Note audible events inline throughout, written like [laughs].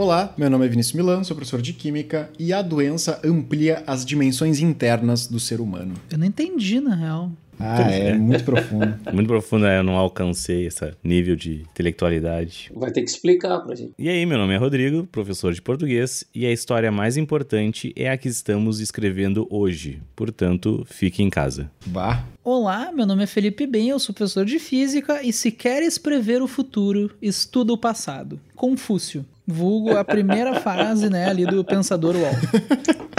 Olá, meu nome é Vinícius Milan, sou professor de Química e a doença amplia as dimensões internas do ser humano. Eu não entendi, na real. Ah, é, muito profundo. [laughs] Muito profundo, né? eu não alcancei esse nível de intelectualidade. Vai ter que explicar pra gente. E aí, meu nome é Rodrigo, professor de português, e a história mais importante é a que estamos escrevendo hoje. Portanto, fique em casa. Bah. Olá, meu nome é Felipe Ben, eu sou professor de física e se queres prever o futuro, estuda o passado. Confúcio. Vulgo a primeira frase, né, ali do Pensador UOL. [laughs]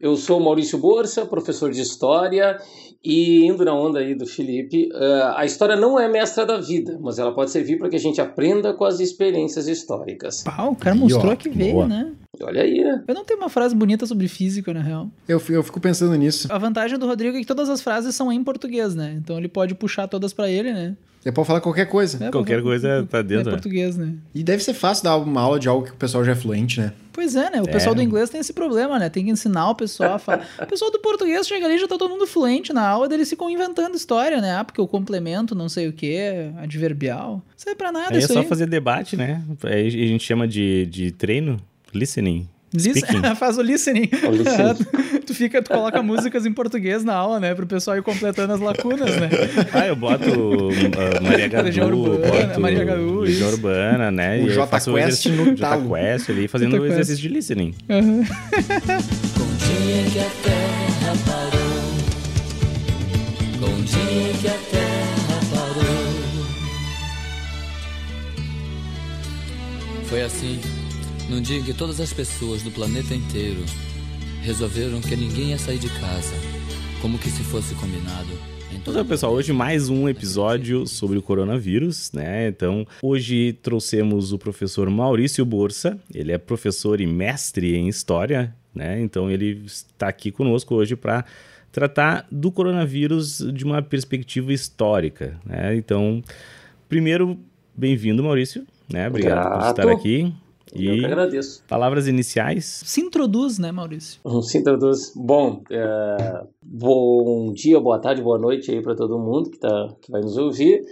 Eu sou Maurício Borsa, professor de História, e indo na onda aí do Felipe, uh, a história não é mestra da vida, mas ela pode servir para que a gente aprenda com as experiências históricas. Pau, o cara mostrou ó, que veio, boa. né? Olha aí, né? Eu não tenho uma frase bonita sobre física, na real. Eu, eu fico pensando nisso. A vantagem do Rodrigo é que todas as frases são em português, né? Então ele pode puxar todas para ele, né? Ele pode falar qualquer coisa. É, qualquer coisa tá dentro. É português, né? E deve ser fácil dar uma aula de algo que o pessoal já é fluente, né? Pois é, né? O pessoal é. do inglês tem esse problema, né? Tem que ensinar o pessoal a falar. o pessoal do português chega ali e já tá todo mundo fluente na aula, eles ficam inventando história, né? Ah, porque o complemento, não sei o quê, adverbial. Não serve pra nada aí isso é só aí. fazer debate, né? Aí a gente chama de, de treino, listening. Listen, [laughs] faz o listening. O listening. [laughs] tu fica, tu coloca músicas em português na aula, né? Pro pessoal ir completando as lacunas, né? [laughs] Ah, eu boto uh, Maria Gadu, Urbana, boto Maria Gadu, Legião Urbana, né? O J Quest no talo. J Quest ali, fazendo o exercício de listening. Uhum. Com o dia que a terra parou Com o dia que a terra parou Foi assim num dia em que todas as pessoas do planeta inteiro resolveram que ninguém ia sair de casa, como que se fosse combinado. Então, pessoal, hoje mais um episódio sobre o coronavírus, né? Então, hoje trouxemos o professor Maurício Borsa, ele é professor e mestre em História, né? Então, ele está aqui conosco hoje para tratar do coronavírus de uma perspectiva histórica, né? Então, primeiro, bem-vindo, Maurício, né? Obrigado Grato. por estar aqui. E eu que agradeço. Palavras iniciais? Se introduz, né, Maurício? Se introduz. Bom, é, bom dia, boa tarde, boa noite aí para todo mundo que, tá, que vai nos ouvir.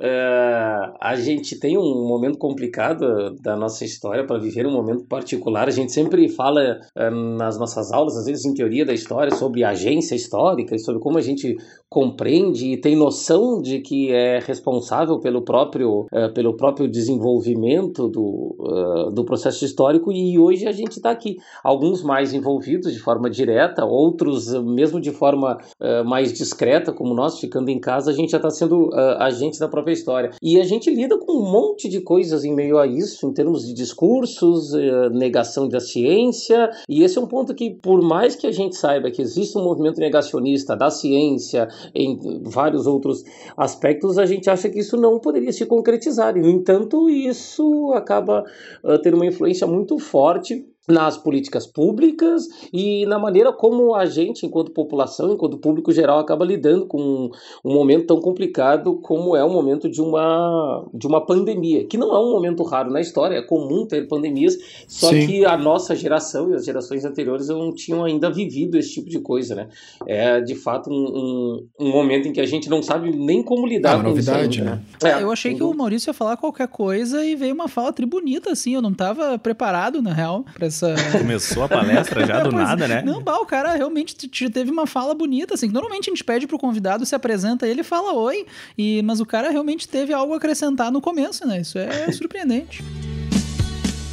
É, a gente tem um momento complicado da nossa história para viver um momento particular. A gente sempre fala é, nas nossas aulas, às vezes em teoria da história, sobre agência histórica e sobre como a gente compreende e tem noção de que é responsável pelo próprio, uh, pelo próprio desenvolvimento do, uh, do processo histórico e hoje a gente está aqui. Alguns mais envolvidos de forma direta, outros mesmo de forma uh, mais discreta, como nós, ficando em casa, a gente já está sendo agente da própria história. E a gente lida com um monte de coisas em meio a isso, em termos de discursos, negação da ciência, e esse é um ponto que, por mais que a gente saiba que existe um movimento negacionista da ciência, em vários outros aspectos, a gente acha que isso não poderia se concretizar. E, no entanto, isso acaba uh, tendo uma influência muito forte nas políticas públicas e na maneira como a gente, enquanto população, enquanto público geral, acaba lidando com um momento tão complicado como é o momento de uma, de uma pandemia, que não é um momento raro na história, é comum ter pandemias, só Sim. que a nossa geração e as gerações anteriores não tinham ainda vivido esse tipo de coisa, né? É de fato um, um, um momento em que a gente não sabe nem como lidar é com novidade, isso. Ainda, né? né? É, eu achei que o Maurício ia falar qualquer coisa e veio uma fala tribunita, assim, eu não estava preparado, na real, pra essa. Começou a palestra já do [laughs] nada, né? Não, bah, o cara realmente teve uma fala bonita, assim. Normalmente a gente pede pro convidado, se apresenta ele fala oi, e, mas o cara realmente teve algo a acrescentar no começo, né? Isso é [laughs] surpreendente.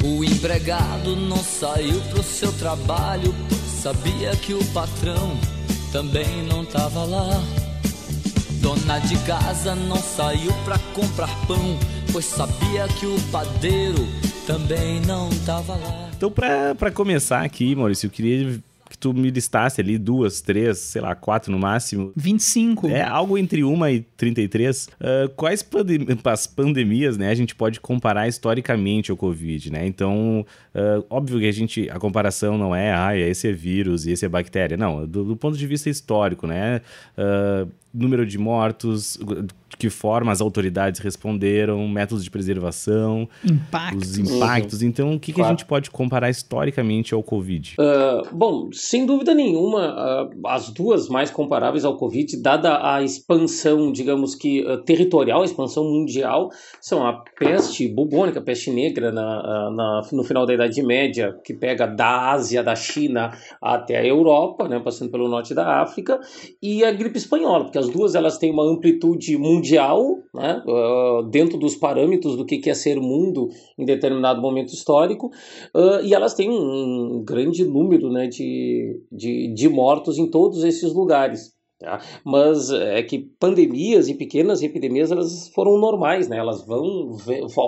O empregado não saiu pro seu trabalho, sabia que o patrão também não tava lá. Dona de casa não saiu pra comprar pão, pois sabia que o padeiro também não tava lá. Então, para começar aqui, Maurício, eu queria que tu me listasse ali duas, três, sei lá, quatro no máximo. 25. É, algo entre uma e 33. Uh, quais pandem as pandemias, né, a gente pode comparar historicamente ao Covid, né? Então, uh, óbvio que a gente, a comparação não é, ah, esse é vírus e esse é bactéria. Não, do, do ponto de vista histórico, né? Uh, número de mortos, que forma as autoridades responderam, métodos de preservação, Impactos. os impactos. Então, o que, que a Claro. gente pode comparar historicamente ao Covid? Ah, bom, sem dúvida nenhuma, ah, as duas mais comparáveis ao Covid, dada a expansão, digamos que ah, territorial, a expansão mundial, são a peste bubônica, a peste negra na, na- no final da Idade Média, que pega da Ásia, da China até a Europa, né, passando pelo norte da África, e a gripe espanhola, porque as duas elas têm uma amplitude mundial, né, ah, dentro dos parâmetros do que que é ser mundo em determinado momento histórico, ah, e elas têm um grande número né, de, de, de mortos em todos esses lugares. Tá? Mas é que pandemias e pequenas epidemias elas foram normais, né? elas vão,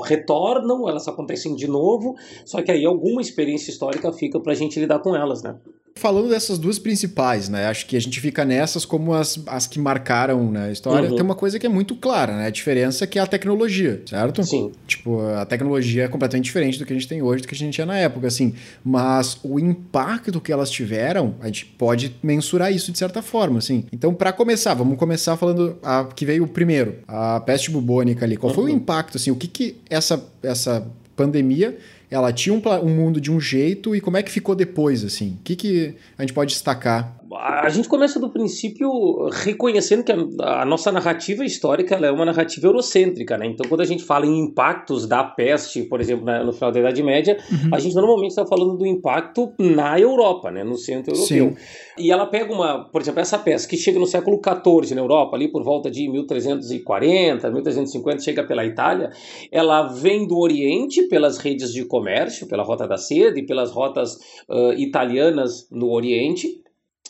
retornam, elas acontecem de novo, só que aí alguma experiência histórica fica para a gente lidar com elas. Né? Falando dessas duas principais, né? Acho que a gente fica nessas como as, as que marcaram né, a história. Uhum. Tem uma coisa que é muito clara, né? A diferença que é a tecnologia, certo? Sim. Tipo, a tecnologia é completamente diferente do que a gente tem hoje, do que a gente tinha na época, assim. Mas o impacto que elas tiveram, a gente pode mensurar isso de certa forma, assim. Então, para começar, vamos começar falando a que veio primeiro, a peste bubônica ali. Qual foi o impacto, assim? O que que essa, essa pandemia, ela tinha um, um mundo de um jeito e como é que ficou depois, assim? O que que a gente pode destacar? A gente começa do princípio reconhecendo que a, a nossa narrativa histórica é uma narrativa eurocêntrica, né? Então, quando a gente fala em impactos da peste, por exemplo, na- no final da Idade Média, a gente normalmente está falando do impacto na Europa, né? No centro europeu. Sim. E ela pega uma, por exemplo, essa peste que chega no século XIV na Europa, ali por volta de 1340, 1350, chega pela Itália, ela vem do Oriente pelas redes de comércio, pela Rota da Seda e pelas rotas ah, italianas no Oriente.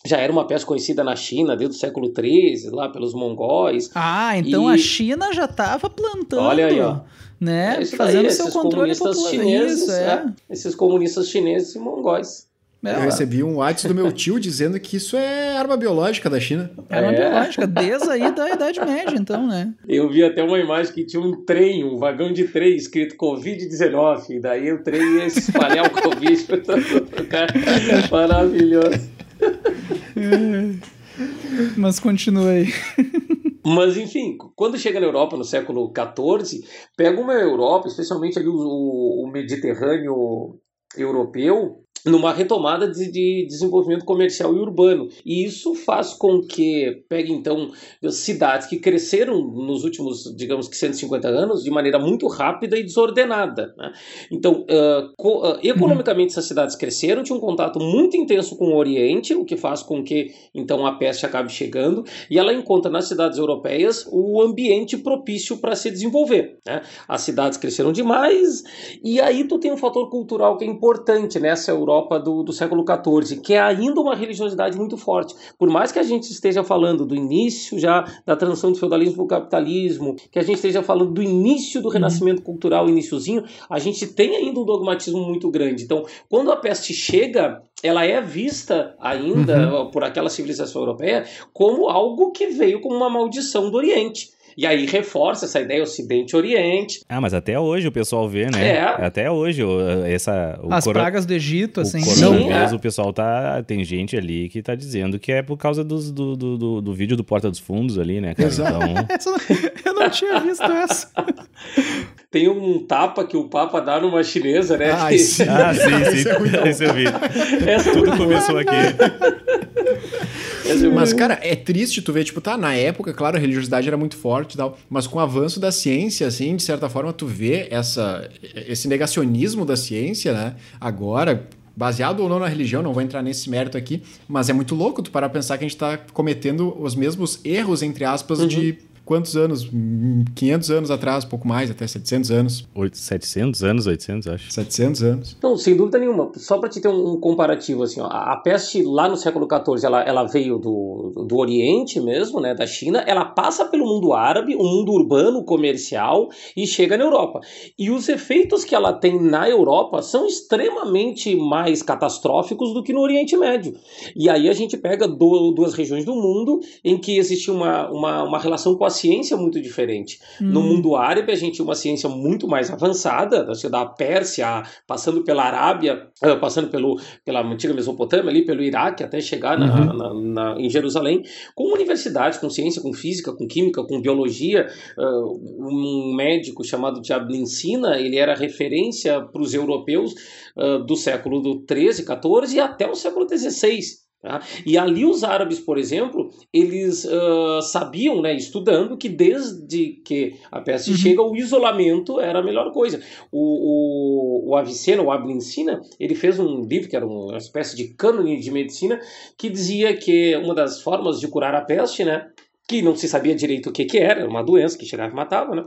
Já era uma peste conhecida na China desde o século XIII, lá pelos mongóis. Ah, então E- a China já estava plantando. Olha aí, ó. Né? É isso Fazendo daí, seu esses controle comunistas popular. chineses, Isso, é. é, esses comunistas chineses e mongóis. É, Eu recebi um WhatsApp do meu tio dizendo que isso é arma biológica da China. É. biológica, desde aí da Idade Média, então, né? Eu vi até uma imagem que tinha um trem, um vagão de trem escrito Covid-19. e Daí o trem ia espalhar o Covid [laughs] pra todo lugar. Maravilhoso. [laughs] Mas continua aí. Mas, enfim, quando chega na Europa no século XIV, pega uma Europa, especialmente ali o, o Mediterrâneo europeu, numa retomada de, de desenvolvimento comercial e urbano. E isso faz com que pegue, então, cidades que cresceram nos últimos, digamos que 150 anos, de maneira muito rápida e desordenada. né? Então, co- ah, economicamente, essas cidades cresceram, tinham um contato muito intenso com o Oriente, o que faz com que, então, a peste acabe chegando, e ela encontra nas cidades europeias o ambiente propício para se desenvolver. né? As cidades cresceram demais, e aí tu tem um fator cultural que é importante nessa Europa do, do século XIV, que é ainda uma religiosidade muito forte. Por mais que a gente esteja falando do início já da transição do feudalismo para o capitalismo, que a gente esteja falando do início do renascimento cultural, iniciozinho, a gente tem ainda um dogmatismo muito grande. Então, quando a peste chega, ela é vista ainda por aquela civilização europeia como algo que veio como uma maldição do Oriente. E aí reforça essa ideia Ocidente-Oriente. Ah, mas até hoje o pessoal vê, né? É. Até hoje, o- essa. O As coro- pragas do Egito, O assim. coronavírus, Sim, é. o pessoal tá. Tem gente ali que tá dizendo que é por causa dos, do, do, do, do vídeo do Porta dos Fundos ali, né, cara? Exato. Então. [laughs] Eu não tinha visto essa. [laughs] Tem um tapa que o Papa dá numa chinesa, né? Ah, [laughs] Que- sim. Ah, sim, sim. Esse é eu vi. Essa é Tudo começou aqui. Mas, cara, é triste tu ver, tipo, tá, na época, claro, a religiosidade era muito forte e tal, mas com o avanço da ciência, assim, de certa forma, tu vê essa, esse negacionismo da ciência, né? Agora, baseado ou não na religião, não vou entrar nesse mérito aqui, mas é muito louco tu parar pra pensar que a gente tá cometendo os mesmos erros, entre aspas, de quantos anos? Hum, 500 anos atrás, pouco mais, até 700 anos. Oito- 700 anos, 800, acho. 700 anos. Não, sem dúvida nenhuma. Só para te ter um, um comparativo, assim, ó, a, a peste lá no século XIV, ela, ela veio do, do Oriente mesmo, né, da China, ela passa pelo mundo árabe, o mundo urbano, comercial, e chega na Europa. E os efeitos que ela tem na Europa são extremamente mais catastróficos do que no Oriente Médio. E aí a gente pega do- duas regiões do mundo em que existe uma, uma, uma relação com a ciência muito diferente. No mundo árabe, a gente tinha uma ciência muito mais avançada, da Pérsia, passando pela Arábia, eh, passando pelo, pela antiga Mesopotâmia, ali pelo Iraque, até chegar na, na, na, em Jerusalém, com universidades, com ciência, com física, com química, com biologia. Uh, um médico chamado Diabnin Sina, ele era referência para os europeus uh, do século 13, 14 e até o século 16. Tá? E ali os árabes, por exemplo, eles uh, sabiam, né, estudando, que desde que a peste uhum. chega, o isolamento era a melhor coisa. O, o, o Avicena, o Ablincina, ele fez um livro que era uma espécie de cânone de medicina, que dizia que uma das formas de curar a peste, né, que não se sabia direito o que, que era, uma doença que chegava e matava, né,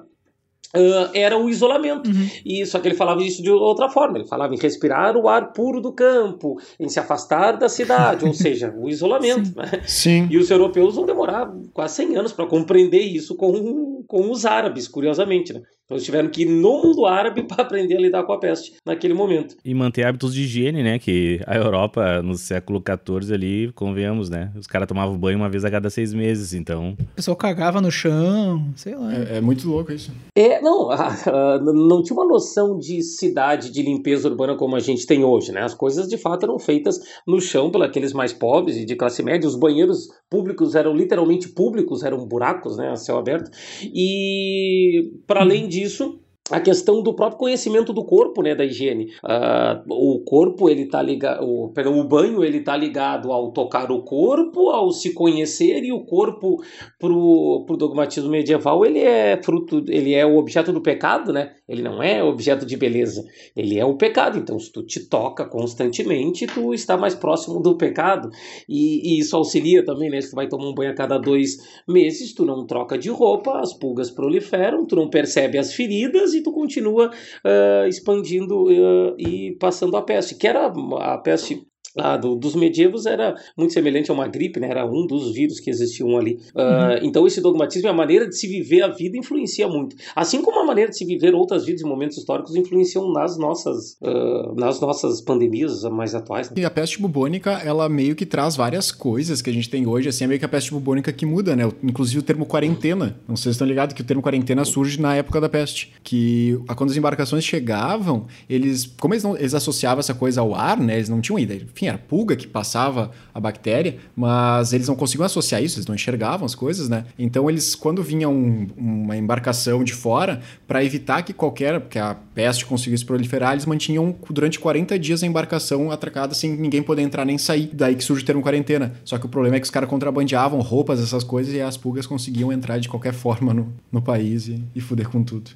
Uh, era o isolamento. Uhum. E só que ele falava isso de outra forma. Ele falava em respirar o ar puro do campo, em se afastar da cidade, ou [laughs] seja, o isolamento. Sim. Né? Sim. E os europeus vão demorar quase 100 anos para compreender isso com, com os árabes, curiosamente. Né? Então eles tiveram que ir no mundo árabe [laughs] para aprender a lidar com a peste naquele momento. E manter hábitos de higiene, né? Que a Europa, no século XIV ali, convenhamos, né? Os caras tomavam banho uma vez a cada seis meses, então... O pessoal cagava no chão, sei lá. É, é muito louco isso. É, não, [laughs] não tinha uma noção de cidade, de limpeza urbana como a gente tem hoje, né? As coisas, de fato, eram feitas no chão pelos mais pobres e de classe média. Os banheiros públicos eram literalmente públicos, eram buracos, né? A céu aberto. E, para além disso, disso a questão do próprio conhecimento do corpo, né, da higiene. Uh, o corpo ele tá ligado, o, o banho ele tá ligado ao tocar o corpo, ao se conhecer e o corpo pro, pro dogmatismo medieval ele é fruto, ele é o objeto do pecado, né? Ele não é objeto de beleza, ele é o pecado. Então se tu te toca constantemente, tu está mais próximo do pecado e, e isso auxilia também, né? Se tu vai tomar um banho a cada dois meses, tu não troca de roupa, as pulgas proliferam, tu não percebe as feridas e tu continua uh, expandindo uh, e passando a peste, que era a peste ah, do, dos medievos era muito semelhante a uma gripe, né? era um dos vírus que existiam ali. Uh, Então, esse dogmatismo e a maneira de se viver a vida influencia muito. Assim como a maneira de se viver outras vidas e momentos históricos influenciam nas nossas, uh, nas nossas pandemias mais atuais. Né? E a peste bubônica, ela meio que traz várias coisas que a gente tem hoje, assim, é meio que a peste bubônica que muda, né? Inclusive o termo quarentena. Não sei se estão ligados que o termo quarentena surge na época da peste. Que quando as embarcações chegavam, eles, como eles, não, eles associavam essa coisa ao ar, né? Eles não tinham ideia enfim, era pulga que passava a bactéria, mas eles não conseguiam associar isso, eles não enxergavam as coisas, né? Então eles, quando vinha um, uma embarcação de fora, para evitar que qualquer, que a peste conseguisse proliferar, eles mantinham durante 40 dias a embarcação atracada sem ninguém poder entrar nem sair. Daí que surge o termo quarentena. Só que o problema é que os caras contrabandeavam roupas, essas coisas, e as pulgas conseguiam entrar de qualquer forma no, no país e, e fuder com tudo.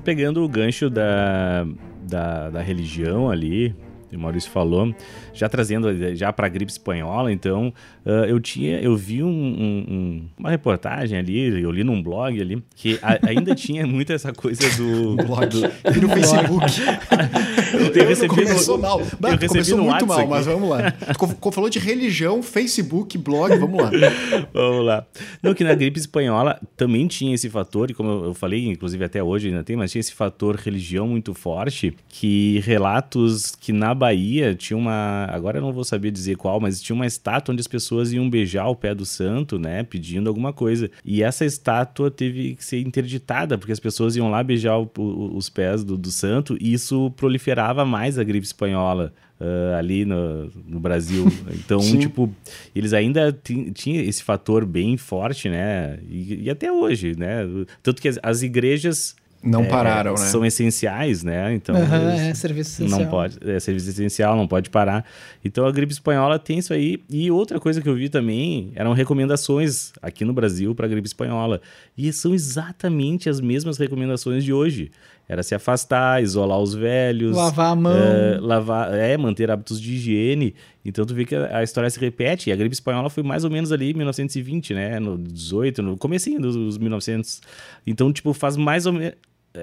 Pegando o gancho da, da, da religião ali, o Maurício falou, já trazendo já para a gripe espanhola, então uh, eu tinha, eu vi um, um, uma reportagem ali, eu li num blog ali, que a, ainda tinha muito essa coisa do... [laughs] blog, do, no Facebook. eu tenho recebido... Começou mal, eu recebi começou muito mal, aqui. mas vamos lá. Falou de religião, Facebook, blog, vamos lá. [laughs] vamos lá. Não, que na gripe espanhola também tinha esse fator, e como eu falei, inclusive até hoje ainda tem, mas tinha esse fator religião muito forte, que relatos que na Bahia tinha uma. Agora eu não vou saber dizer qual, mas tinha uma estátua onde as pessoas iam beijar o pé do santo, né? Pedindo alguma coisa. E essa estátua teve que ser interditada, porque as pessoas iam lá beijar o, o, os pés do, do santo e isso proliferava mais a gripe espanhola. Uh, ali no, no, Brasil. [laughs] Então, tipo, eles ainda tinham esse fator bem forte, né? E, e, até hoje, né? Tanto que as, as igrejas não é, pararam, né? São essenciais, né? Então, uhum, é serviço essencial. Não pode, é serviço essencial, não pode parar. Então a gripe espanhola tem isso aí. E outra coisa que eu vi também eram recomendações aqui no Brasil para a gripe espanhola. E são exatamente as mesmas recomendações de hoje. Era se afastar, isolar os velhos, lavar a mão, é, lavar, é, manter hábitos de higiene. Então tu vê que a história se repete. E a gripe espanhola foi mais ou menos ali em 1920, né? No 18, no comecinho dos 1900. Então, tipo, faz mais ou menos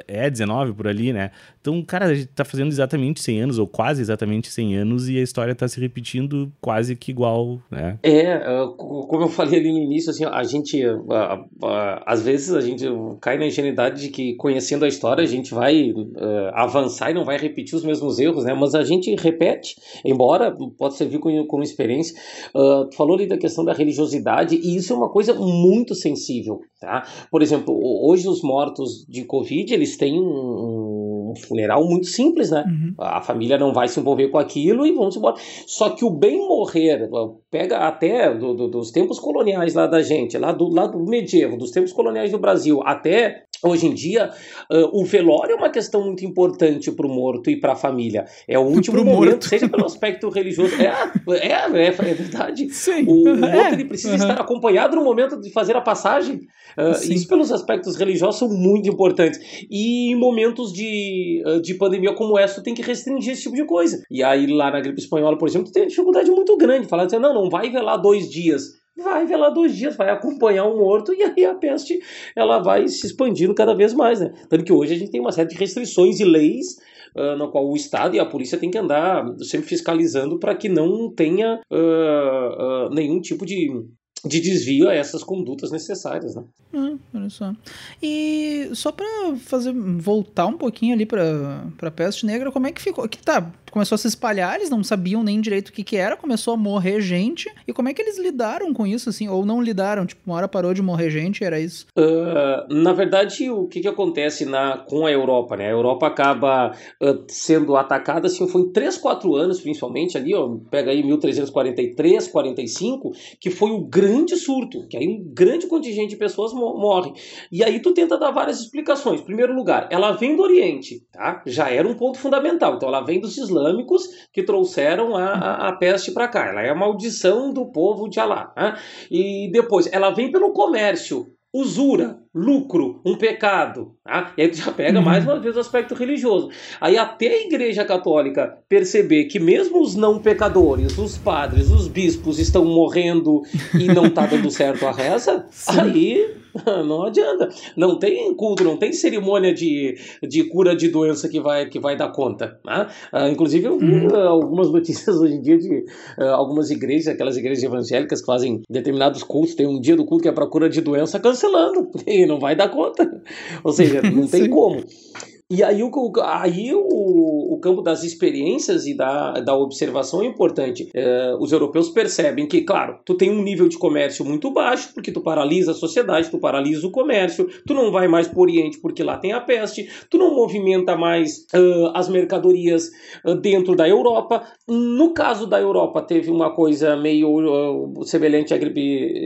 É, 19 por ali, né? Então, cara, a gente tá fazendo exatamente 100 anos, ou quase exatamente 100 anos, e a história tá se repetindo quase que igual, né? É, como eu falei ali no início, assim, a gente, às vezes a gente cai na ingenuidade de que conhecendo a história a gente vai avançar e não vai repetir os mesmos erros, né? Mas a gente repete, embora possa servir como, experiência. Uh, falou ali da questão da religiosidade, e isso é uma coisa muito sensível, tá? Por exemplo, hoje os mortos de Covid, eles têm um, um funeral muito simples, né? Uhum. A família não vai se envolver com aquilo e vamos embora. Só que o bem morrer, pega até do, do, dos tempos coloniais lá da gente, lá do, lá do medievo, dos tempos coloniais do Brasil, até Hoje em dia, uh, o velório é uma questão muito importante para o morto e para a família. É o último momento, morto. seja pelo [laughs] aspecto religioso. É, é, é, é verdade. Sim. O, o morto é. ele precisa uhum. estar acompanhado no momento de fazer a passagem. Uh, isso pelos aspectos religiosos são muito importantes. E em momentos de, de pandemia como essa, tu tem que restringir esse tipo de coisa. E aí, lá na gripe espanhola, por exemplo, tu tem uma dificuldade muito grande. Falar assim, não, não vai velar dois dias vai velar dois dias, vai acompanhar o morto e aí a peste ela vai se expandindo cada vez mais, né? Tanto que hoje a gente tem uma série de restrições e leis uh, no qual o Estado e a polícia têm que andar sempre fiscalizando para que não tenha uh, uh, nenhum tipo de de desvio a essas condutas necessárias, né? Hum, olha só. E só para fazer voltar um pouquinho ali para para peste negra, como é que ficou? Que tá, começou a se espalhar, eles não sabiam nem direito o que que era, começou a morrer gente. E como é que eles lidaram com isso assim, ou não lidaram? Tipo, uma hora parou de morrer gente, era isso? Uh, na verdade, o que que acontece na com a Europa, né? A Europa acaba uh, sendo atacada assim, foi em 3, 4 anos, principalmente ali, ó, pega aí 1343, 45, que foi o grande surto, que aí um grande contingente de pessoas morre. E aí tu tenta dar várias explicações. Primeiro lugar, ela vem do Oriente, tá? Já era um ponto fundamental. Então ela vem dos islâmicos que trouxeram a, a, a peste para cá. Ela é a maldição do povo de Alá. Né? E depois, ela vem pelo comércio usura, lucro, um pecado. Tá? E aí tu já pega mais uma vez o aspecto religioso. Aí até a Igreja Católica perceber que mesmo os não pecadores, os padres, os bispos estão morrendo e não está dando certo a reza, [laughs] Sim. aí [laughs] não adianta. Não tem culto, não tem cerimônia de, de cura de doença que vai, que vai dar conta. Né? Uh, inclusive, eu vi uhum. uh, algumas [laughs] notícias hoje em dia de uh, algumas igrejas, aquelas igrejas evangélicas que fazem determinados cultos, tem um dia do culto que é para cura de doença cancelando, porque não vai dar conta. Ou seja, não [laughs] tem como. E aí, o, aí o, o campo das experiências e da, da observação é importante. É, os europeus percebem que, claro, tu tem um nível de comércio muito baixo, porque tu paralisa a sociedade, tu paralisa o comércio, tu não vai mais para o Oriente porque lá tem a peste, tu não movimenta mais uh, as mercadorias uh, dentro da Europa. No caso da Europa, teve uma coisa meio uh, semelhante à gripe,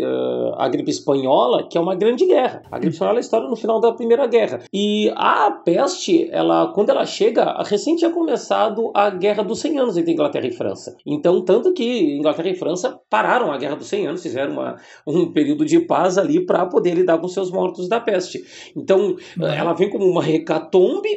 à gripe espanhola, que é uma grande guerra. A gripe espanhola é a história no final da Primeira Guerra. E a peste ela, quando ela chega, recém tinha começado a Guerra dos 100 Anos entre Inglaterra e França. Então, tanto que Inglaterra e França pararam a Guerra dos 100 Anos, fizeram uma, um período de paz ali para poder lidar com seus mortos da peste. Então, uhum. ela vem como uma hecatombe,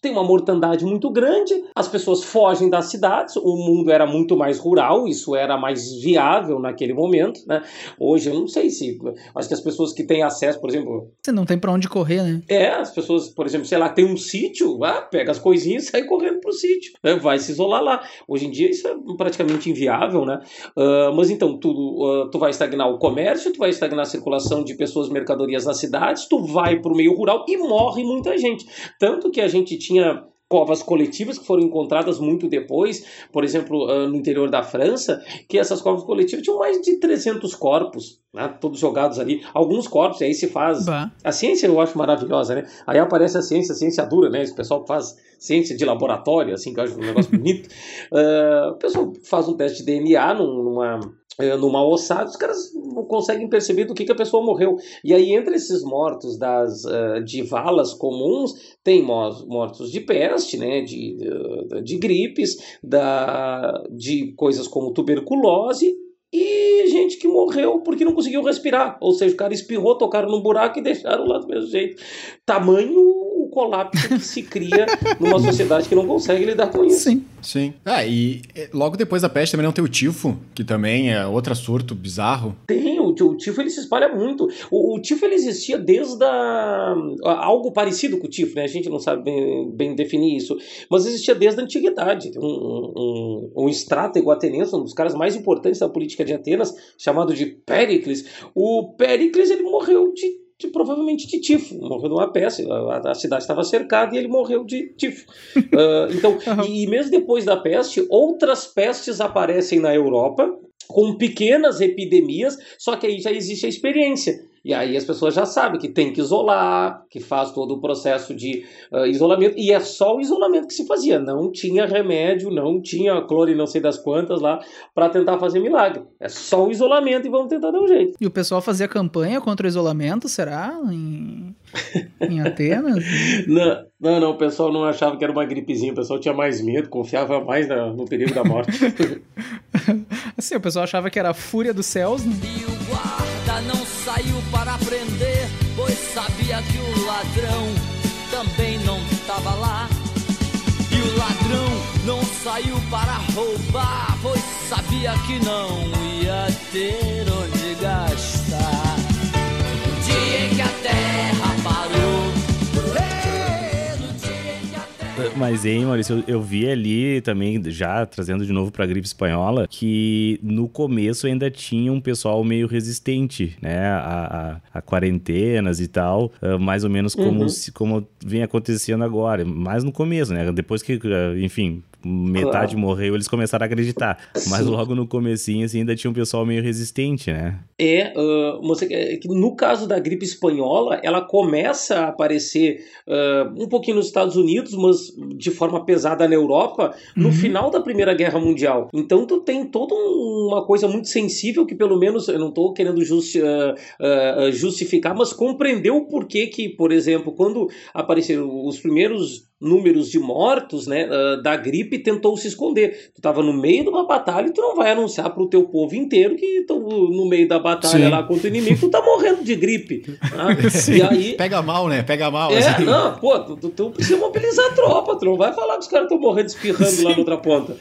tem uma mortandade muito grande, as pessoas fogem das cidades, o mundo era muito mais rural, isso era mais viável naquele momento, né? Hoje, eu não sei se... Acho que as pessoas que têm acesso, por exemplo... Você não tem para onde correr, né? É, as pessoas, por exemplo, sei lá, tem um sítio, ah, pega as coisinhas e [laughs] sai correndo pro sítio, né? vai se isolar lá. Hoje em dia isso é praticamente inviável, né? Uh, mas então, tu, uh, tu vai estagnar o comércio, tu vai estagnar a circulação de pessoas, mercadorias nas cidades, tu vai pro meio rural e morre muita gente. Tanto que a gente tinha covas coletivas que foram encontradas muito depois, por exemplo, ah, no interior da França, que essas covas coletivas tinham mais de 300 corpos, né, todos jogados ali, alguns corpos, aí se faz. Bah. A ciência eu acho maravilhosa, né? Aí aparece a ciência, a ciência dura, né? Esse pessoal faz ciência de laboratório, assim, que eu acho um negócio bonito. Uh, [laughs] o pessoal faz um teste de DNA numa é, numa ossada, os caras não conseguem perceber do que, que a pessoa morreu. E aí, entre esses mortos das, uh, de valas comuns, tem mortos de peste, né, de, de, gripes, da, de coisas como tuberculose e gente que morreu porque não conseguiu respirar. Ou seja, o cara espirrou, tocaram no buraco e deixaram lá do mesmo jeito. Tamanho colapso que se cria numa sociedade que não consegue lidar com isso. Sim. Sim. Ah, e eh, logo depois da peste também não tem o tifo, que também é outro surto bizarro. Tem, o, o tifo ele se espalha muito. O, o tifo ele existia desde a, algo parecido com o tifo, né? A gente não sabe bem, bem definir isso, mas existia desde a antiguidade. Um, um, um estratego atenense, um dos caras mais importantes da política de Atenas, chamado de Péricles. O Péricles ele morreu de de, provavelmente de tifo, morreu de uma peste. A, a cidade estava cercada e ele morreu de tifo. uh, [laughs] então, e, e mesmo depois da peste, outras pestes aparecem na Europa com pequenas epidemias, só que aí já existe a experiência. E aí as pessoas já sabem que tem que isolar, que faz todo o processo de uh, isolamento, e é só o isolamento que se fazia. Não tinha remédio, não tinha cloro não sei das quantas lá para tentar fazer milagre. É só o isolamento e vamos tentar dar um jeito. E o pessoal fazia campanha contra o isolamento, será? Em, em Atenas? [laughs] não, não, não, o pessoal não achava que era uma gripezinha, o pessoal tinha mais medo, confiava mais na, no perigo da morte. [laughs] assim, o pessoal achava que era a fúria dos céus, né? E o guarda não saiu prender, pois sabia que o ladrão também não estava lá. E o ladrão não saiu para roubar, pois sabia que não ia ter Mas, hein, Maurício, eu, eu, vi ali também, já trazendo de novo pra gripe espanhola, que no começo ainda tinha um pessoal meio resistente, né, a, a, a quarentenas e tal, uh, mais ou menos como, uhum. se, como vem acontecendo agora, mais no começo, né, depois que, uh, enfim, metade claro. morreu, eles começaram a acreditar. Mas logo no comecinho, assim, ainda tinha um pessoal meio resistente, né? É, uh, no caso da gripe espanhola, ela começa a aparecer uh, um pouquinho nos Estados Unidos, mas de forma pesada na Europa, no uhum. final da Primeira Guerra Mundial. Então tu tem toda uma coisa muito sensível que pelo menos, eu não estou querendo justi uh, justificar, mas compreendeu o porquê que, por exemplo, quando apareceram os primeiros números de mortos né, uh, da gripe tentou se esconder. Tu estava no meio de uma batalha e tu não vai anunciar para o teu povo inteiro que tu, no meio da batalha Sim. lá contra o inimigo tu tá morrendo de gripe. Tá? [laughs] E aí, Pega mal, né? Pega mal. É, assim. não, pô, tu, tu, tu, precisa mobilizar a tropa, tu não vai falar que os caras estão morrendo espirrando Sim. lá na outra ponta.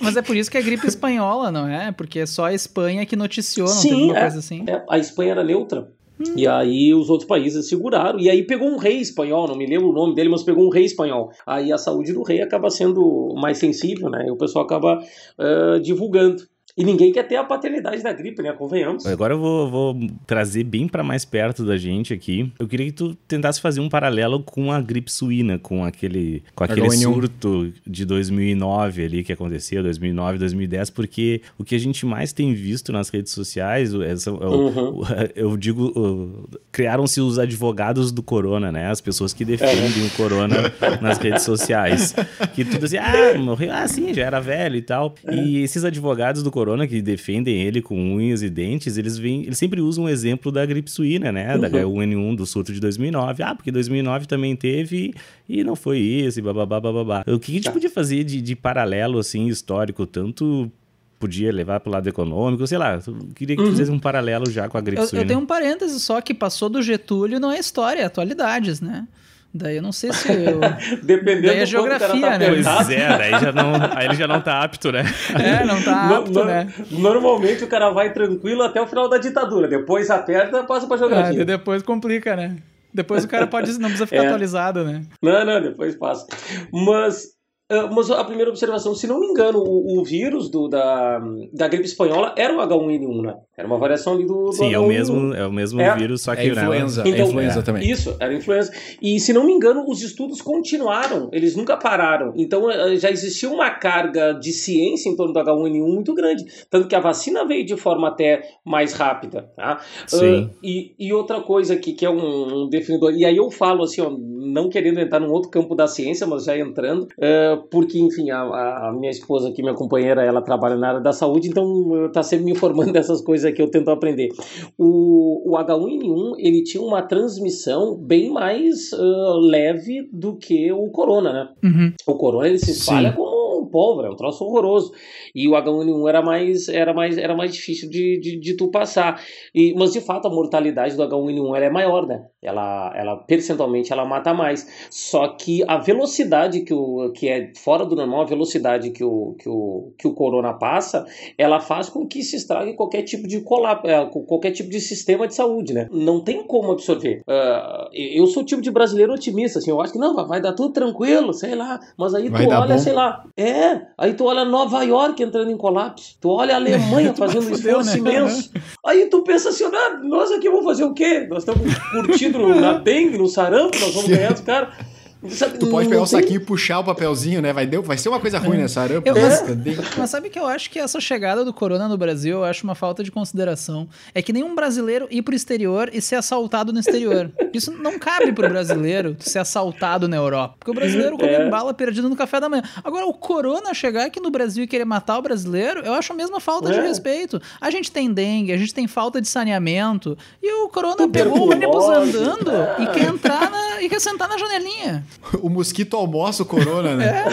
Mas é por isso que é gripe espanhola, não é? Porque é só a Espanha que noticiou, não Sim, teve uma é, coisa assim. É, a Espanha era neutra. E aí os outros países seguraram. E aí pegou um rei espanhol, não me lembro o nome dele, mas pegou um rei espanhol. Aí a saúde do rei acaba sendo mais sensível, né? E o pessoal acaba uh, divulgando. E ninguém quer ter a paternidade da gripe, né? Convenhamos. Agora eu vou, vou trazer bem para mais perto da gente aqui. Eu queria que tu tentasse fazer um paralelo com a gripe suína, com aquele, com aquele surto de 2009 ali que acontecia, 2009, 2010, porque o que a gente mais tem visto nas redes sociais, essa, uhum. eu digo, criaram-se os advogados do corona, né? As pessoas que defendem é. o corona nas redes sociais. Que tudo assim, ah, morreu, ah, sim, já era velho e tal. É. E esses advogados do corona corona que defendem ele com unhas e dentes, eles vêm, eles sempre usam um exemplo da gripe suína, né? Uhum. Da H1N1 do surto de 2009. Ah, porque 2009 também teve e não foi isso, e bababá, bababá. O que a gente tá. podia fazer de, de paralelo, assim, histórico, tanto podia levar para o lado econômico, sei lá. Queria que uhum. fizesse um paralelo já com a gripe eu, suína. Eu tenho um parêntese só que passou do Getúlio não é história, é atualidades, né? Daí eu não sei se [laughs] eu. Dependendo daí é geografia, tá né? Pois é, daí já não, aí ele já não tá apto, né? É, não tá apto, no, né? Normalmente o cara vai tranquilo até o final da ditadura. Depois aperta, passa pra geografia. Ah, depois complica, né? Depois o cara pode não precisa ficar é. atualizado, né? Não, não, depois passa. Mas mas a primeira observação, se não me engano, o, o vírus do, da, da gripe espanhola era o H1N1, né? Era uma variação ali do, do Sim, H1N1. é o mesmo, é o mesmo é, vírus, só que... É influenza, né? então, é influenza também. Isso, era influenza. E se não me engano, os estudos continuaram, eles nunca pararam. Então eh, já existia uma carga de ciência em torno do H1N1 muito grande. Tanto que a vacina veio de forma até mais rápida, tá? Sim. Uh, e, e outra coisa aqui, que é um, um, definidor... E aí eu falo assim, ó, não querendo entrar num outro campo da ciência, mas já entrando... Uh, porque, enfim, a, a, minha esposa aqui, minha companheira, ela trabalha na área da saúde, então está sempre me informando [laughs] dessas coisas que eu tento aprender. O, o H1N1, ele tinha uma transmissão bem mais uh, leve do que o corona, né? Uhum. O corona, ele se espalha Sim. como pólvora, é um troço horroroso. E o H1N1 era mais, era mais, era mais difícil de, de, de tu passar. E, mas de fato a mortalidade do H1N1 ela é maior, né? Ela, ela percentualmente ela mata mais. Só que a velocidade que, o, que é fora do normal, a velocidade que o, que, o, que o corona passa, ela faz com que se estrague qualquer tipo de colapso, é, qualquer tipo de sistema de saúde, né? Não tem como absorver. Uh, eu sou o tipo de brasileiro otimista, assim, eu acho que não, vai dar tudo tranquilo, sei lá. Mas aí vai tu olha, bom. sei lá, é, aí tu olha Nova York entrando em colapso, tu olha a Alemanha [laughs] fazendo um esforço né? imenso. Aí tu pensa assim, ah, nós aqui vamos fazer o quê? Nós estamos curtindo [laughs] na dengue, no sarampo, nós vamos ganhar os caras. Sabe, tu pode pegar um saquinho e puxar o papelzinho, né? Vai, deu, vai ser uma coisa ruim é. nessa arampa. Eu, mas, mas, sabe que eu acho que essa chegada do corona no Brasil, eu acho uma falta de consideração. É que nenhum brasileiro ir pro exterior e ser assaltado no exterior. Isso não cabe pro brasileiro ser assaltado na Europa. Porque o brasileiro come é. bala perdida no café da manhã. Agora, o corona chegar aqui no Brasil e querer matar o brasileiro, eu acho a mesma falta é. de respeito. A gente tem dengue, a gente tem falta de saneamento. E o corona pegou o ônibus andando e quer entrar na, e quer sentar na janelinha o mosquito almoça o corona, né?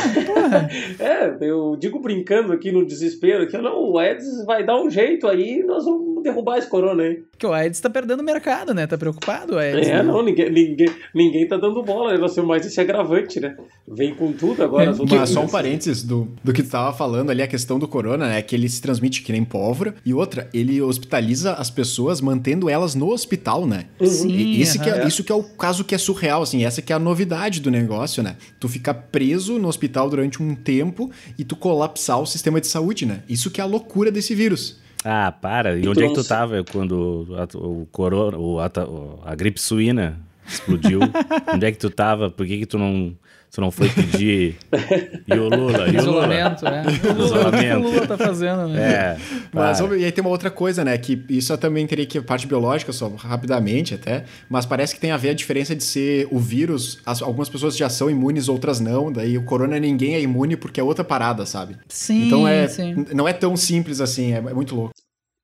É, é, eu digo brincando aqui no desespero que não, o Eds vai dar um jeito aí nós vamos derrubar esse corona aí. Que o Eds tá perdendo mercado, né? Tá preocupado o Eds. É, né? não, ninguém, ninguém, ninguém tá dando bola, nós temos mais esse agravante, né? Vem com tudo agora. É, mas só um parênteses do, do que tu tava falando ali, a questão do corona, né? Que ele se transmite que nem pólvora. E outra, ele hospitaliza as pessoas mantendo elas no hospital, né? Sim. E, esse que é, isso que é o caso que é surreal, assim. Essa que é a novidade do negócio, né? Tu ficar preso no hospital durante um tempo e tu colapsar o sistema de saúde, né? Isso que é a loucura desse vírus. Ah, para. E, onde é que tu tava quando a, o corona, o, a, a gripe suína explodiu? [laughs] onde é que tu tava? Por que que tu não você não foi pedir. E o Lula? E o Isolamento, Lula? é. O Lula, Isolamento. O Lula tá fazendo, né? É. Mas e aí tem uma outra coisa, né? Que isso também teria que. Parte biológica, só rapidamente até. Mas parece que tem a ver a diferença de ser o vírus. As, algumas pessoas já são imunes, outras não. Daí o corona ninguém é imune porque é outra parada, sabe? Sim. Então é, sim. não é tão simples assim, é, é muito louco.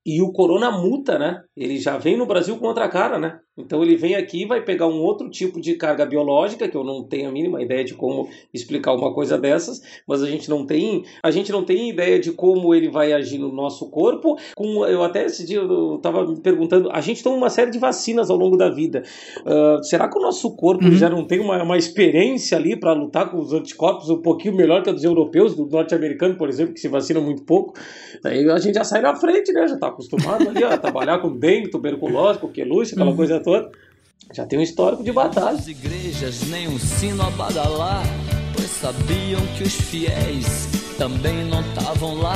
E o corona muta, né? Ele já vem no Brasil com outra cara, né? Então ele vem aqui e vai pegar um outro tipo de carga biológica, que eu não tenho a mínima ideia de como explicar uma coisa dessas, mas a gente não tem, a gente não tem ideia de como ele vai agir no nosso corpo. Com, eu até esse dia eu estava me perguntando, a gente toma uma série de vacinas ao longo da vida. Uh, será que o nosso corpo uhum. já não tem uma, uma experiência ali para lutar com os anticorpos um pouquinho melhor que a dos europeus, do norte-americano, por exemplo, que se vacina muito pouco? Aí a gente já sai na frente, né? Já está acostumado ali a trabalhar com dengue, tuberculose, coqueluche, aquela uhum. coisa toda. Já tem um histórico de batalha. As igrejas nem um sino a badalar, pois sabiam que os fiéis também não estavam lá.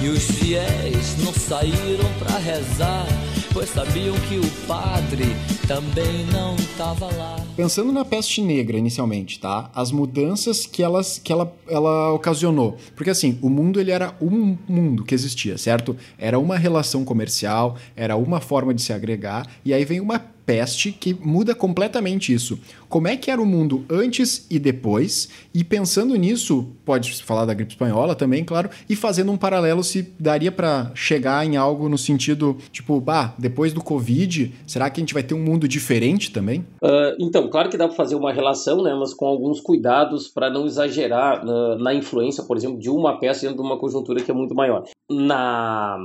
E os fiéis não saíram para rezar, pois sabiam que o padre também não estava lá. Pensando na peste negra inicialmente, tá? As mudanças que, elas, que ela, ela ocasionou. Porque assim, o mundo ele era um mundo que existia, certo? Era uma relação comercial, era uma forma de se agregar, e aí vem uma peste que muda completamente isso. Como é que era o mundo antes e depois? E pensando nisso, pode falar da gripe espanhola também, claro, e fazendo um paralelo se daria para chegar em algo no sentido, tipo, bah, depois do Covid, será que a gente vai ter um mundo diferente também? Uh, então, claro que dá para fazer uma relação, né, mas com alguns cuidados para não exagerar na, na influência, por exemplo, de uma peste dentro de uma conjuntura que é muito maior. Na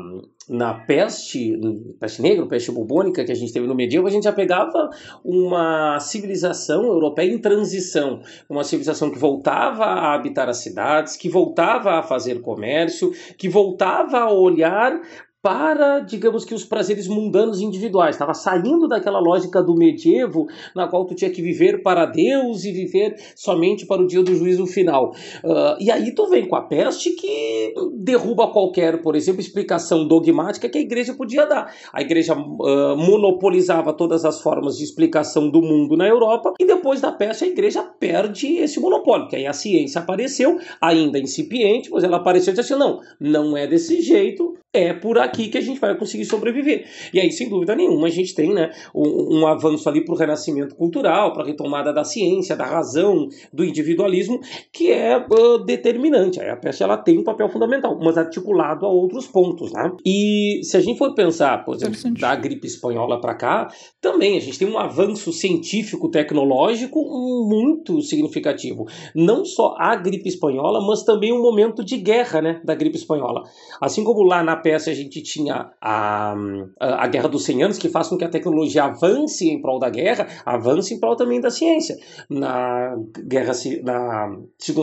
na peste, peste negra, peste bubônica que a gente teve no medieval, a gente já pegava uma civilização europeia em transição, uma civilização que voltava a habitar as cidades, que voltava a fazer comércio, que voltava a olhar para, digamos que, os prazeres mundanos individuais. Estava saindo daquela lógica do medievo, na qual tu tinha que viver para Deus e viver somente para o dia do juízo final. Uh, e aí tu vem com a peste que derruba qualquer, por exemplo, explicação dogmática que a igreja podia dar. A igreja uh, monopolizava todas as formas de explicação do mundo na Europa e depois da peste a igreja perde esse monopólio, porque aí a ciência apareceu, ainda incipiente, mas ela apareceu e disse assim, não, não é desse jeito, é por aqui que a gente vai conseguir sobreviver. E aí, sem dúvida nenhuma, a gente tem né, um, um avanço ali para o renascimento cultural, para a retomada da ciência, da razão, do individualismo, que é uh, determinante. Aí a peste ela tem um papel fundamental, mas articulado a outros pontos. Né? E se a gente for pensar, por exemplo, da gripe espanhola para cá, também a gente tem um avanço científico, tecnológico biológico muito significativo. Não só a gripe espanhola, mas também um momento de guerra né, da gripe espanhola. Assim como lá na peça a gente tinha a, a, a Guerra dos 100 Anos, que faz com que a tecnologia avance em prol da guerra, avance em prol também da ciência. Na, guerra, na,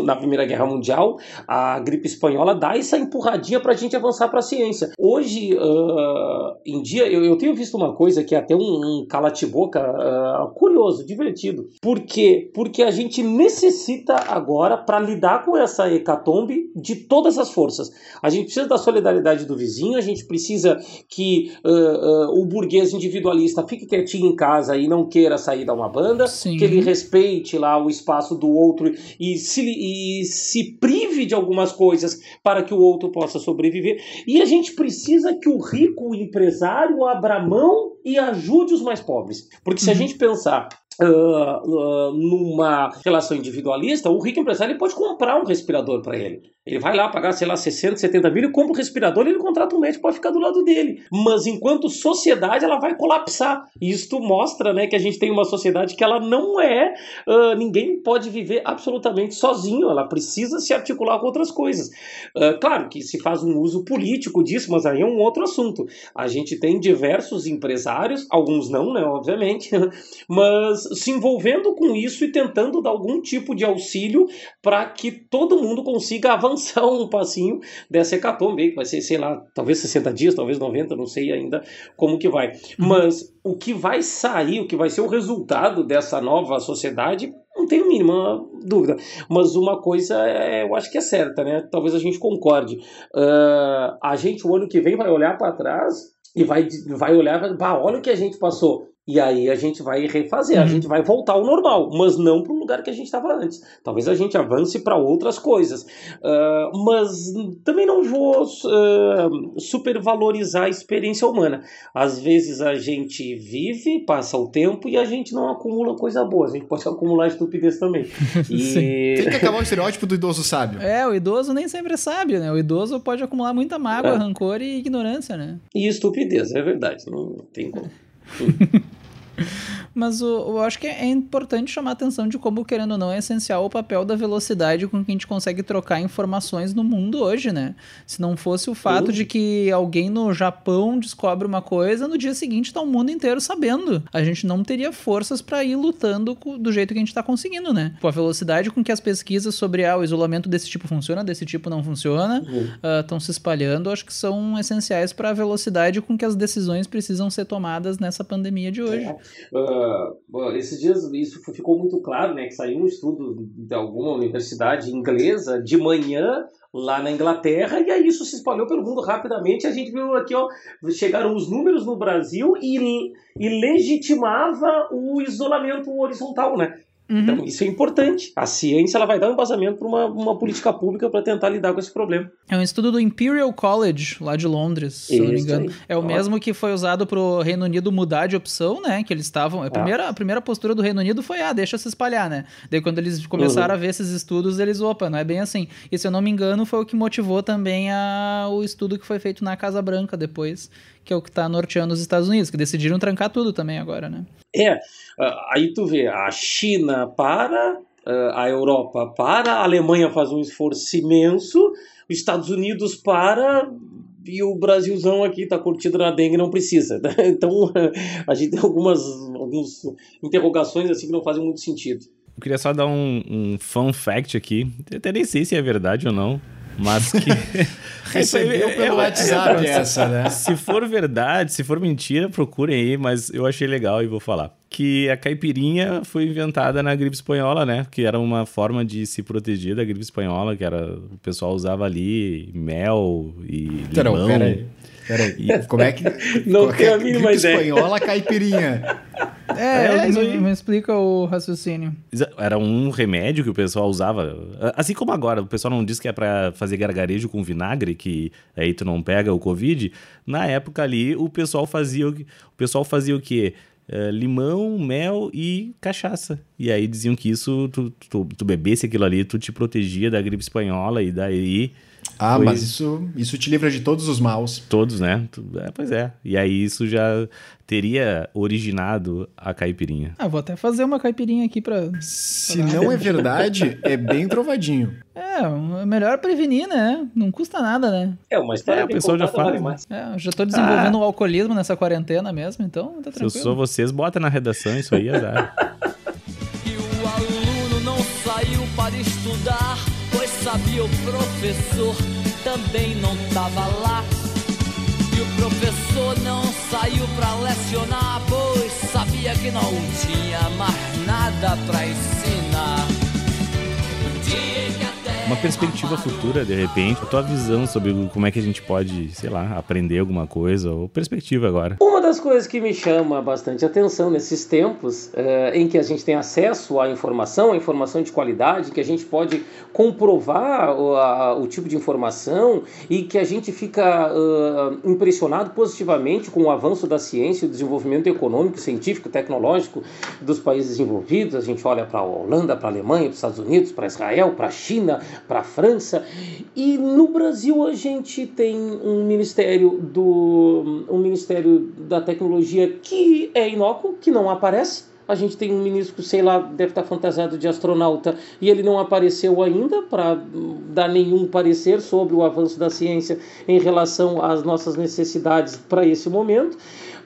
na Primeira Guerra Mundial, a gripe espanhola dá essa empurradinha para a gente avançar para a ciência. Hoje, uh, em dia, eu, eu, tenho visto uma coisa que é até um, um cala-te-boca uh, curioso, divertido. Por quê? Porque a gente necessita agora, para lidar com essa hecatombe, de todas as forças. A gente precisa da solidariedade do vizinho, a gente precisa que uh, o burguês individualista fique quietinho em casa e não queira sair da uma banda, Sim. que ele respeite lá o espaço do outro e se, e se prive de algumas coisas para que o outro possa sobreviver. E a gente precisa que o rico, o empresário, abra mão e ajude os mais pobres. Porque se a uhum. gente pensar Uh, numa relação individualista, o rico empresário pode comprar um respirador para ele. Ele vai lá pagar, sei lá, 60, 70 mil, e compra um respirador ele contrata um médico para ficar do lado dele. Mas enquanto sociedade, ela vai colapsar. Isto mostra né, que a gente tem uma sociedade que ela não é. Uh, ninguém pode viver absolutamente sozinho, ela precisa se articular com outras coisas. Claro que se faz um uso político disso, mas aí é um outro assunto. A gente tem diversos empresários, alguns não, né, obviamente, [laughs] mas se envolvendo com isso e tentando dar algum tipo de auxílio para que todo mundo consiga [laughs] avançar um passinho dessa hecatombe, que vai ser, sei lá, talvez 60 dias, talvez 90, não sei ainda como que vai. Uhum. Mas o que vai sair, o que vai ser o resultado dessa nova sociedade, não tenho a mínima dúvida. Mas uma coisa é, eu acho que é certa, né? Talvez a gente concorde. Uh, a gente, o ano que vem, vai olhar para trás e vai, vai olhar vai, olha o que a gente passou. E aí a gente vai refazer, uhum. a gente vai voltar ao normal, mas não para o lugar que a gente estava antes. Talvez a gente avance para outras coisas. Uh, mas também não vou uh, supervalorizar a experiência humana. Às vezes a gente vive, passa o tempo e a gente não acumula coisa boa. A gente pode [laughs] acumular estupidez também. [laughs] E... Tem que acabar o estereótipo do idoso sábio. É, o idoso nem sempre é sábio, né? O idoso pode acumular muita mágoa, é. rancor e ignorância, né? E estupidez, é verdade. Não tem como. [laughs] [laughs] Mas o, eu acho que é importante chamar a atenção de como, querendo ou não, é essencial o papel da velocidade com que a gente consegue trocar informações no mundo hoje, né? Se não fosse o fato de que alguém no Japão descobre uma coisa, no dia seguinte tá o mundo inteiro sabendo. A gente não teria forças para ir lutando do jeito que a gente tá conseguindo, né? Pô, a velocidade com que as pesquisas sobre ah, o isolamento desse tipo funciona, desse tipo não funciona, estão uhum. uh, se espalhando, acho que são essenciais para a velocidade com que as decisões precisam ser tomadas nessa pandemia de hoje. É. Uh esses dias isso ficou muito claro, né? Que saiu um estudo de alguma universidade inglesa de manhã lá na Inglaterra, e aí isso se espalhou pelo mundo rapidamente. A gente viu aqui, ó, chegaram os números no Brasil e, e legitimava o isolamento horizontal, né? Uhum. Então, isso é importante. A ciência ela vai dar um embasamento para uma, uma política pública para tentar lidar com esse problema. É um estudo do Imperial College, lá de Londres, se isso não me engano. Aí. É o mesmo que foi usado para o Reino Unido mudar de opção, né? Que eles estavam. A é. primeira, a primeira postura do Reino Unido foi, ah, deixa se espalhar, né? Daí, quando eles começaram uhum. a ver esses estudos, eles, opa, não é bem assim. E se eu não me engano, foi o que motivou também a, o estudo que foi feito na Casa Branca depois, que é o que está norteando os Estados Unidos, que decidiram trancar tudo também agora, né? É, ah, aí tu vê, a China para, ah, a Europa para, a Alemanha faz um esforço imenso, os Estados Unidos para, e o Brasilzão aqui tá curtido na dengue não precisa. Né? [laughs] Então [laughs] a gente tem algumas, algumas interrogações assim que não fazem muito sentido. Eu queria só dar um, um fun fact aqui, eu até nem sei se é verdade ou não, mas que. [laughs] Recebeu pelo é, WhatsApp é, essa, né? Se for verdade, se for mentira, procurem aí, mas eu achei legal e vou falar. Que a caipirinha foi inventada na gripe espanhola, né? Que era uma forma de se proteger da gripe espanhola, que era o pessoal usava ali mel e limão. Não, pera aí. Peraí, como é que. [laughs] Não tenho a mínima ideia. espanhola caipirinha. [laughs] É, é me, me, explica o raciocínio. Era um remédio que o pessoal usava. Assim como agora, o pessoal não diz que é para fazer gargarejo com vinagre, que aí tu não pega o Covid. Na época ali, o pessoal fazia, o pessoal fazia o quê? Uh, limão, mel e cachaça. E aí diziam que isso, tu, tu, tu bebesse aquilo ali, tu te protegia da gripe espanhola e daí Ah, Foi- mas isso, isso te livra de todos os maus. Todos, né? É, pois é. E aí isso já teria originado a caipirinha. Ah, vou até fazer uma caipirinha aqui pra. Se não é verdade, [laughs] é bem trovadinho. É, é melhor prevenir, né? Não custa nada, né? É, uma história É, o bem pessoal já né? mais. É, eu já tô desenvolvendo o alcoolismo nessa quarentena mesmo, então tá Se eu tranquilo. sou vocês, bota na redação isso aí, azar. [laughs] sabia o professor também não tava lá. E o professor não saiu para lecionar, pois sabia que não tinha mais nada para ensinar. Uma perspectiva futura, de repente, a tua visão sobre como é que a gente pode, sei lá, aprender alguma coisa, ou perspectiva agora. Uma das coisas que me chama bastante atenção nesses tempos eh, em que a gente tem acesso à informação, à informação de qualidade, que a gente pode comprovar o, a- o tipo de informação e que a gente fica ah, impressionado positivamente com o avanço da ciência o desenvolvimento econômico, científico, tecnológico dos países desenvolvidos. A gente olha para a Holanda, para a Alemanha, para os Estados Unidos, para Israel, para a China, para a França. E no Brasil a gente tem um ministério do um ministério da tecnologia que é inócuo, que não aparece. A gente tem um ministro, sei lá, deve estar fantasiado de astronauta e ele não apareceu ainda para dar nenhum parecer sobre o avanço da ciência em relação às nossas necessidades para esse momento.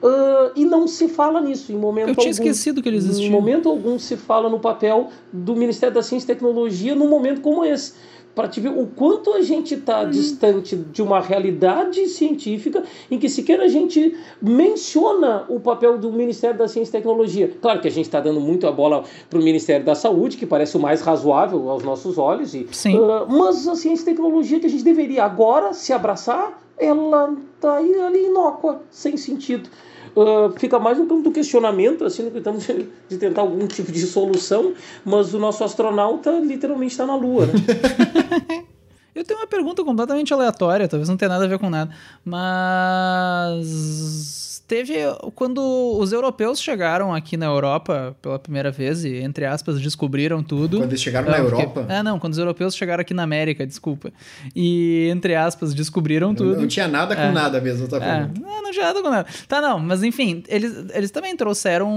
Ah, e não se fala nisso em momento Eu tinha algum. esquecido que ele existia. Em momento algum se fala no papel do Ministério da Ciência e Tecnologia num momento como esse. Para te ver o quanto a gente está distante de uma realidade científica em que sequer a gente menciona o papel do Ministério da Ciência e Tecnologia. Claro que a gente está dando muito a bola para o Ministério da Saúde, que parece o mais razoável aos nossos olhos, e, Sim. ah, mas a ciência e tecnologia que a gente deveria agora se abraçar, ela está aí ali inócua, sem sentido. Uh, fica mais no campo do questionamento, assim, no que estamos de, de tentar algum tipo de solução, mas o nosso astronauta literalmente está na Lua, né? [laughs] Eu tenho uma pergunta completamente aleatória, talvez não tenha nada a ver com nada, mas teve quando os europeus chegaram aqui na Europa pela primeira vez e entre aspas descobriram tudo. Quando eles chegaram na É, porque- Europa, É, não, quando os europeus chegaram aqui na América, desculpa. E entre aspas descobriram tudo. não tinha nada com É. nada mesmo, tá É, falando. é, não tinha nada com nada. Tá, não, mas enfim, eles, eles também trouxeram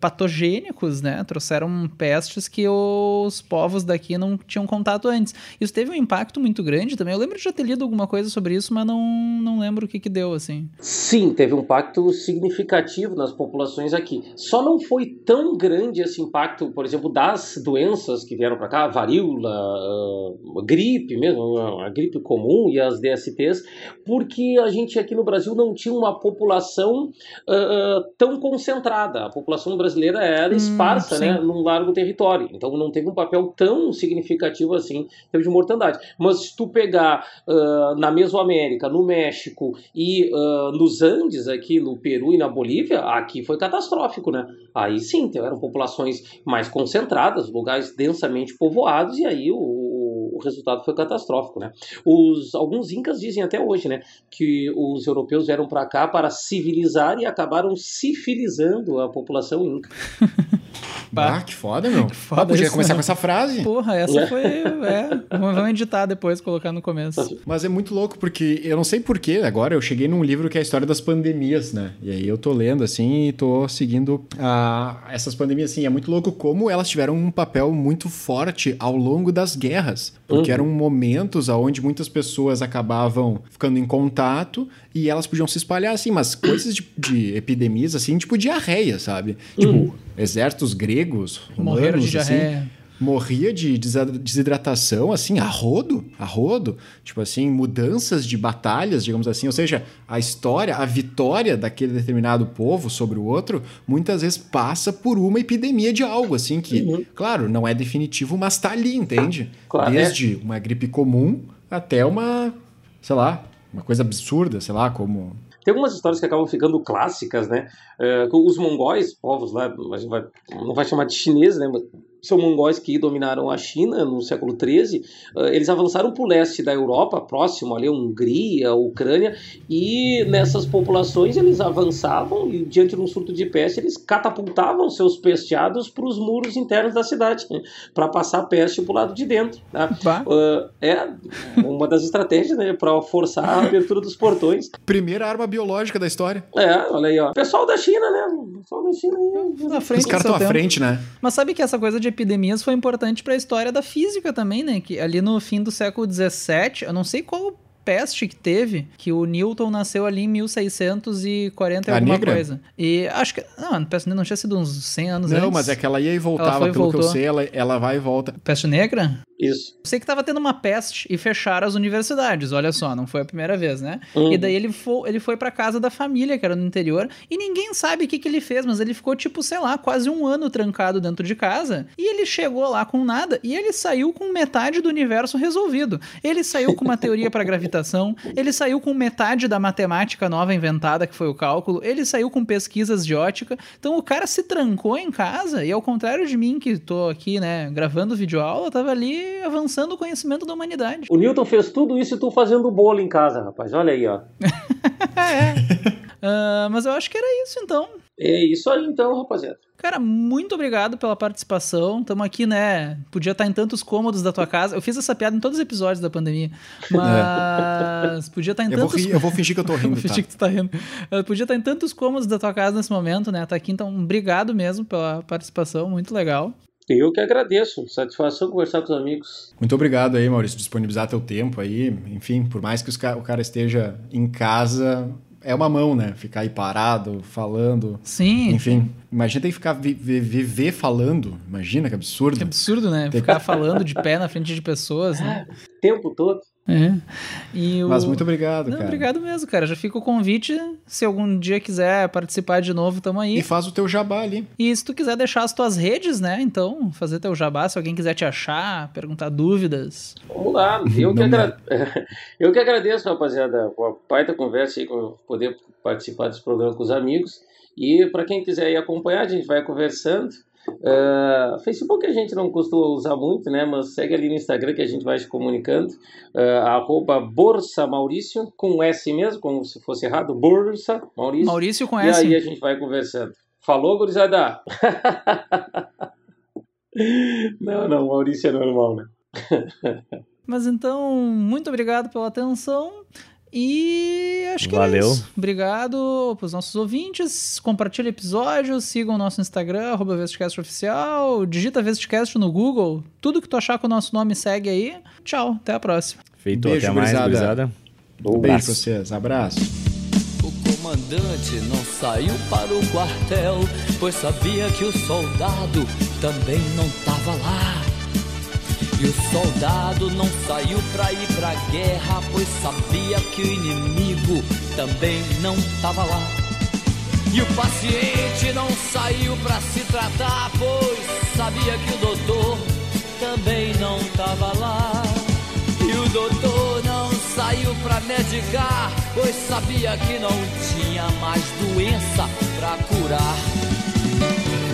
patogênicos, né? Trouxeram pestes que os povos daqui não tinham contato antes. Isso teve um impacto muito grande também. Eu lembro de já ter lido alguma coisa sobre isso, mas não, não lembro o que que deu, assim. Sim, teve um impacto significativo nas populações aqui. Só não foi tão grande esse impacto, por exemplo, das doenças que vieram para cá, varíola, ah, gripe mesmo, a gripe comum e as DSTs, porque a gente aqui no Brasil não tinha uma população ah, tão concentrada. A população brasileira era Hum, esparsa, sim. né, num largo território. Então não teve um papel tão significativo assim em termos de mortandade. Mas se tu pegar ah, na Mesoamérica, no México e ah, nos Andes, aqui no Peru e na Bolívia, aqui foi catastrófico, né? Aí sim, eram populações mais concentradas, lugares densamente povoados, e aí o, o resultado foi catastrófico, né? Os, alguns incas dizem até hoje, né, que os europeus vieram para cá para civilizar e acabaram cifilizando a população inca. [laughs] Bah, que foda, meu. foda ah, podia isso, começar né? com essa frase. Porra, essa foi. É, vamos vamos editar depois, colocar no começo. [laughs] Mas é muito louco, porque eu não sei porquê, agora eu cheguei num livro que é a história das pandemias, né? E aí eu tô lendo, assim, e tô seguindo ah, essas pandemias, assim. É muito louco como elas tiveram um papel muito forte ao longo das guerras. Porque Uhum. eram momentos onde muitas pessoas acabavam ficando em contato e elas podiam se espalhar, assim, mas coisas de, de epidemias, assim, tipo diarreia, sabe? Tipo, exércitos gregos, romanos, Morreram de assim, diarreia. Morria de desidratação, assim, a rodo, a rodo. Tipo assim, mudanças de batalhas, digamos assim. Ou seja, a história, a vitória daquele determinado povo sobre o outro, muitas vezes passa por uma epidemia de algo, assim, que, Uhum. claro, não é definitivo, mas tá ali, entende? Claro, Desde uma gripe comum até uma, sei lá, uma coisa absurda, sei lá, como... Tem algumas histórias que acabam ficando clássicas, né? É, com os mongóis, povos lá, a gente vai- não vai chamar de chinês, né? São mongóis que dominaram a China no século XIII. Eles avançaram para o leste da Europa, próximo ali Hungria, Ucrânia, e nessas populações eles avançavam e diante de um surto de peste eles catapultavam seus pesteados para os muros internos da cidade, né, para passar a peste para o lado de dentro. Tá? é uma das estratégias né, para forçar a abertura dos portões. Primeira arma biológica da história. É, olha aí, ó. Pessoal da China, né? Pessoal da China. Na frente Os caras estão à frente, né? Mas sabe que essa coisa de epidemias foi importante para a história da física também, né? Que ali no fim do século XVII, eu não sei qual peste que teve, que o Newton nasceu ali em 1640 e alguma negra? coisa. E acho que. Não, a peste não tinha sido uns 100 anos não, antes. Não, mas é que ela ia e voltava, pelo voltou. que eu sei, ela, ela vai e volta. Peste negra? Isso. Sei que tava tendo uma peste e fecharam as universidades, olha só, não foi a primeira vez, né? Uhum. E daí ele foi, ele foi pra casa da família, que era no interior, e ninguém sabe o que, que ele fez, mas ele ficou, tipo, sei lá, quase um ano trancado dentro de casa, e ele chegou lá com nada, e ele saiu com metade do universo resolvido. Ele saiu com uma teoria para [laughs] ele saiu com metade da matemática nova inventada, que foi o cálculo, ele saiu com pesquisas de ótica, então o cara se trancou em casa, e ao contrário de mim, que tô aqui, né, gravando videoaula, tava ali avançando o conhecimento da humanidade. O Newton fez tudo isso e tu fazendo bolo em casa, rapaz. Olha aí, ó. [laughs] é. Uh, mas eu acho que era isso, então. É isso aí, então, rapaziada. Cara, muito obrigado pela participação. Estamos aqui, né? Podia estar em tantos cômodos da tua casa. Eu fiz essa piada em todos os episódios da pandemia. [laughs] Mas é. podia estar em eu tantos. Vou, eu vou fingir que eu tô rindo. [laughs] vou fingir tá? que tu tá rindo. Eu podia estar em tantos cômodos da tua casa nesse momento, né? Tá aqui, então, obrigado mesmo pela participação. Muito legal. Eu que agradeço. Satisfação conversar com os amigos. Muito obrigado aí, Maurício, disponibilizar teu tempo aí. Enfim, por mais que o cara esteja em casa, é uma mão, né? Ficar aí parado, falando. Sim. Enfim, imagina ter que ficar vi viver falando. Imagina que absurdo. Que absurdo, né? Ter... Ficar falando de pé na frente de pessoas, né? [laughs] O tempo todo. É. E o... Mas muito obrigado, Não, cara. Obrigado mesmo, cara. Já fica o convite. Se algum dia quiser participar de novo, tamo aí. E faz o teu jabá ali. E se tu quiser deixar as tuas redes, né? Então, fazer teu jabá, se alguém quiser te achar, perguntar dúvidas. Vamos lá. Eu, que, agra... [laughs] eu que agradeço, rapaziada, a baita conversa aí, com poder participar desse programa com os amigos. E para quem quiser ir acompanhar, a gente vai conversando. Uh, Facebook a gente não costuma usar muito, né? Mas segue ali no Instagram que a gente vai se comunicando. Uh, arroba Borsa Maurício, com S mesmo, como se fosse errado. Borsa Maurício. Maurício com e S. E aí a gente vai conversando. Falou, gurizada? [laughs] não, não, Maurício é normal, né? Mas então, muito obrigado pela atenção. E acho que Valeu. é isso. Obrigado pros nossos ouvintes. Compartilhe episódios, sigam o nosso Instagram, arroba Oficial, digita Vestcast no Google. Tudo que tu achar com o nosso nome segue aí. Tchau, até a próxima. Feito, Beijo, até mais, gurizada. Um beijo pra vocês, abraço. O comandante não saiu para o quartel, pois sabia que o soldado também não tava lá. E o soldado não saiu pra ir pra guerra, pois sabia que o inimigo também não tava lá. E o paciente não saiu pra se tratar, pois sabia que o doutor também não tava lá. E o doutor não saiu pra medicar, pois sabia que não tinha mais doença pra curar.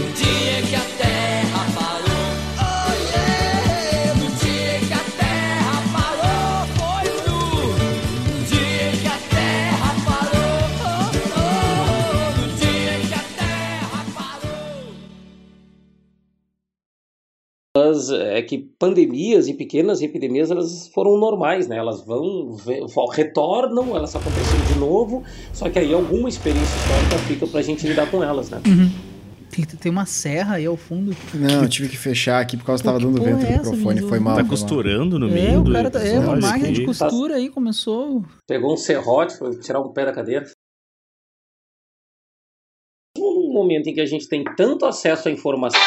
No dia que a terra é que pandemias e pequenas epidemias elas foram normais, né? Elas vão, retornam, elas acontecem de novo, só que aí alguma experiência histórica fica pra gente lidar com elas, né? Uhum. Tem, tem uma serra aí ao fundo. Não, eu tive que fechar aqui por causa que tava dando vento é no microfone. Foi mal. Tá foi costurando mal. no é, meio o do cara tá, É, uma máquina de costura aí começou. Pegou um serrote, foi tirar um pé da cadeira. Um momento em que a gente tem tanto acesso à informação.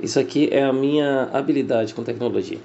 Isso aqui é a minha habilidade com tecnologia.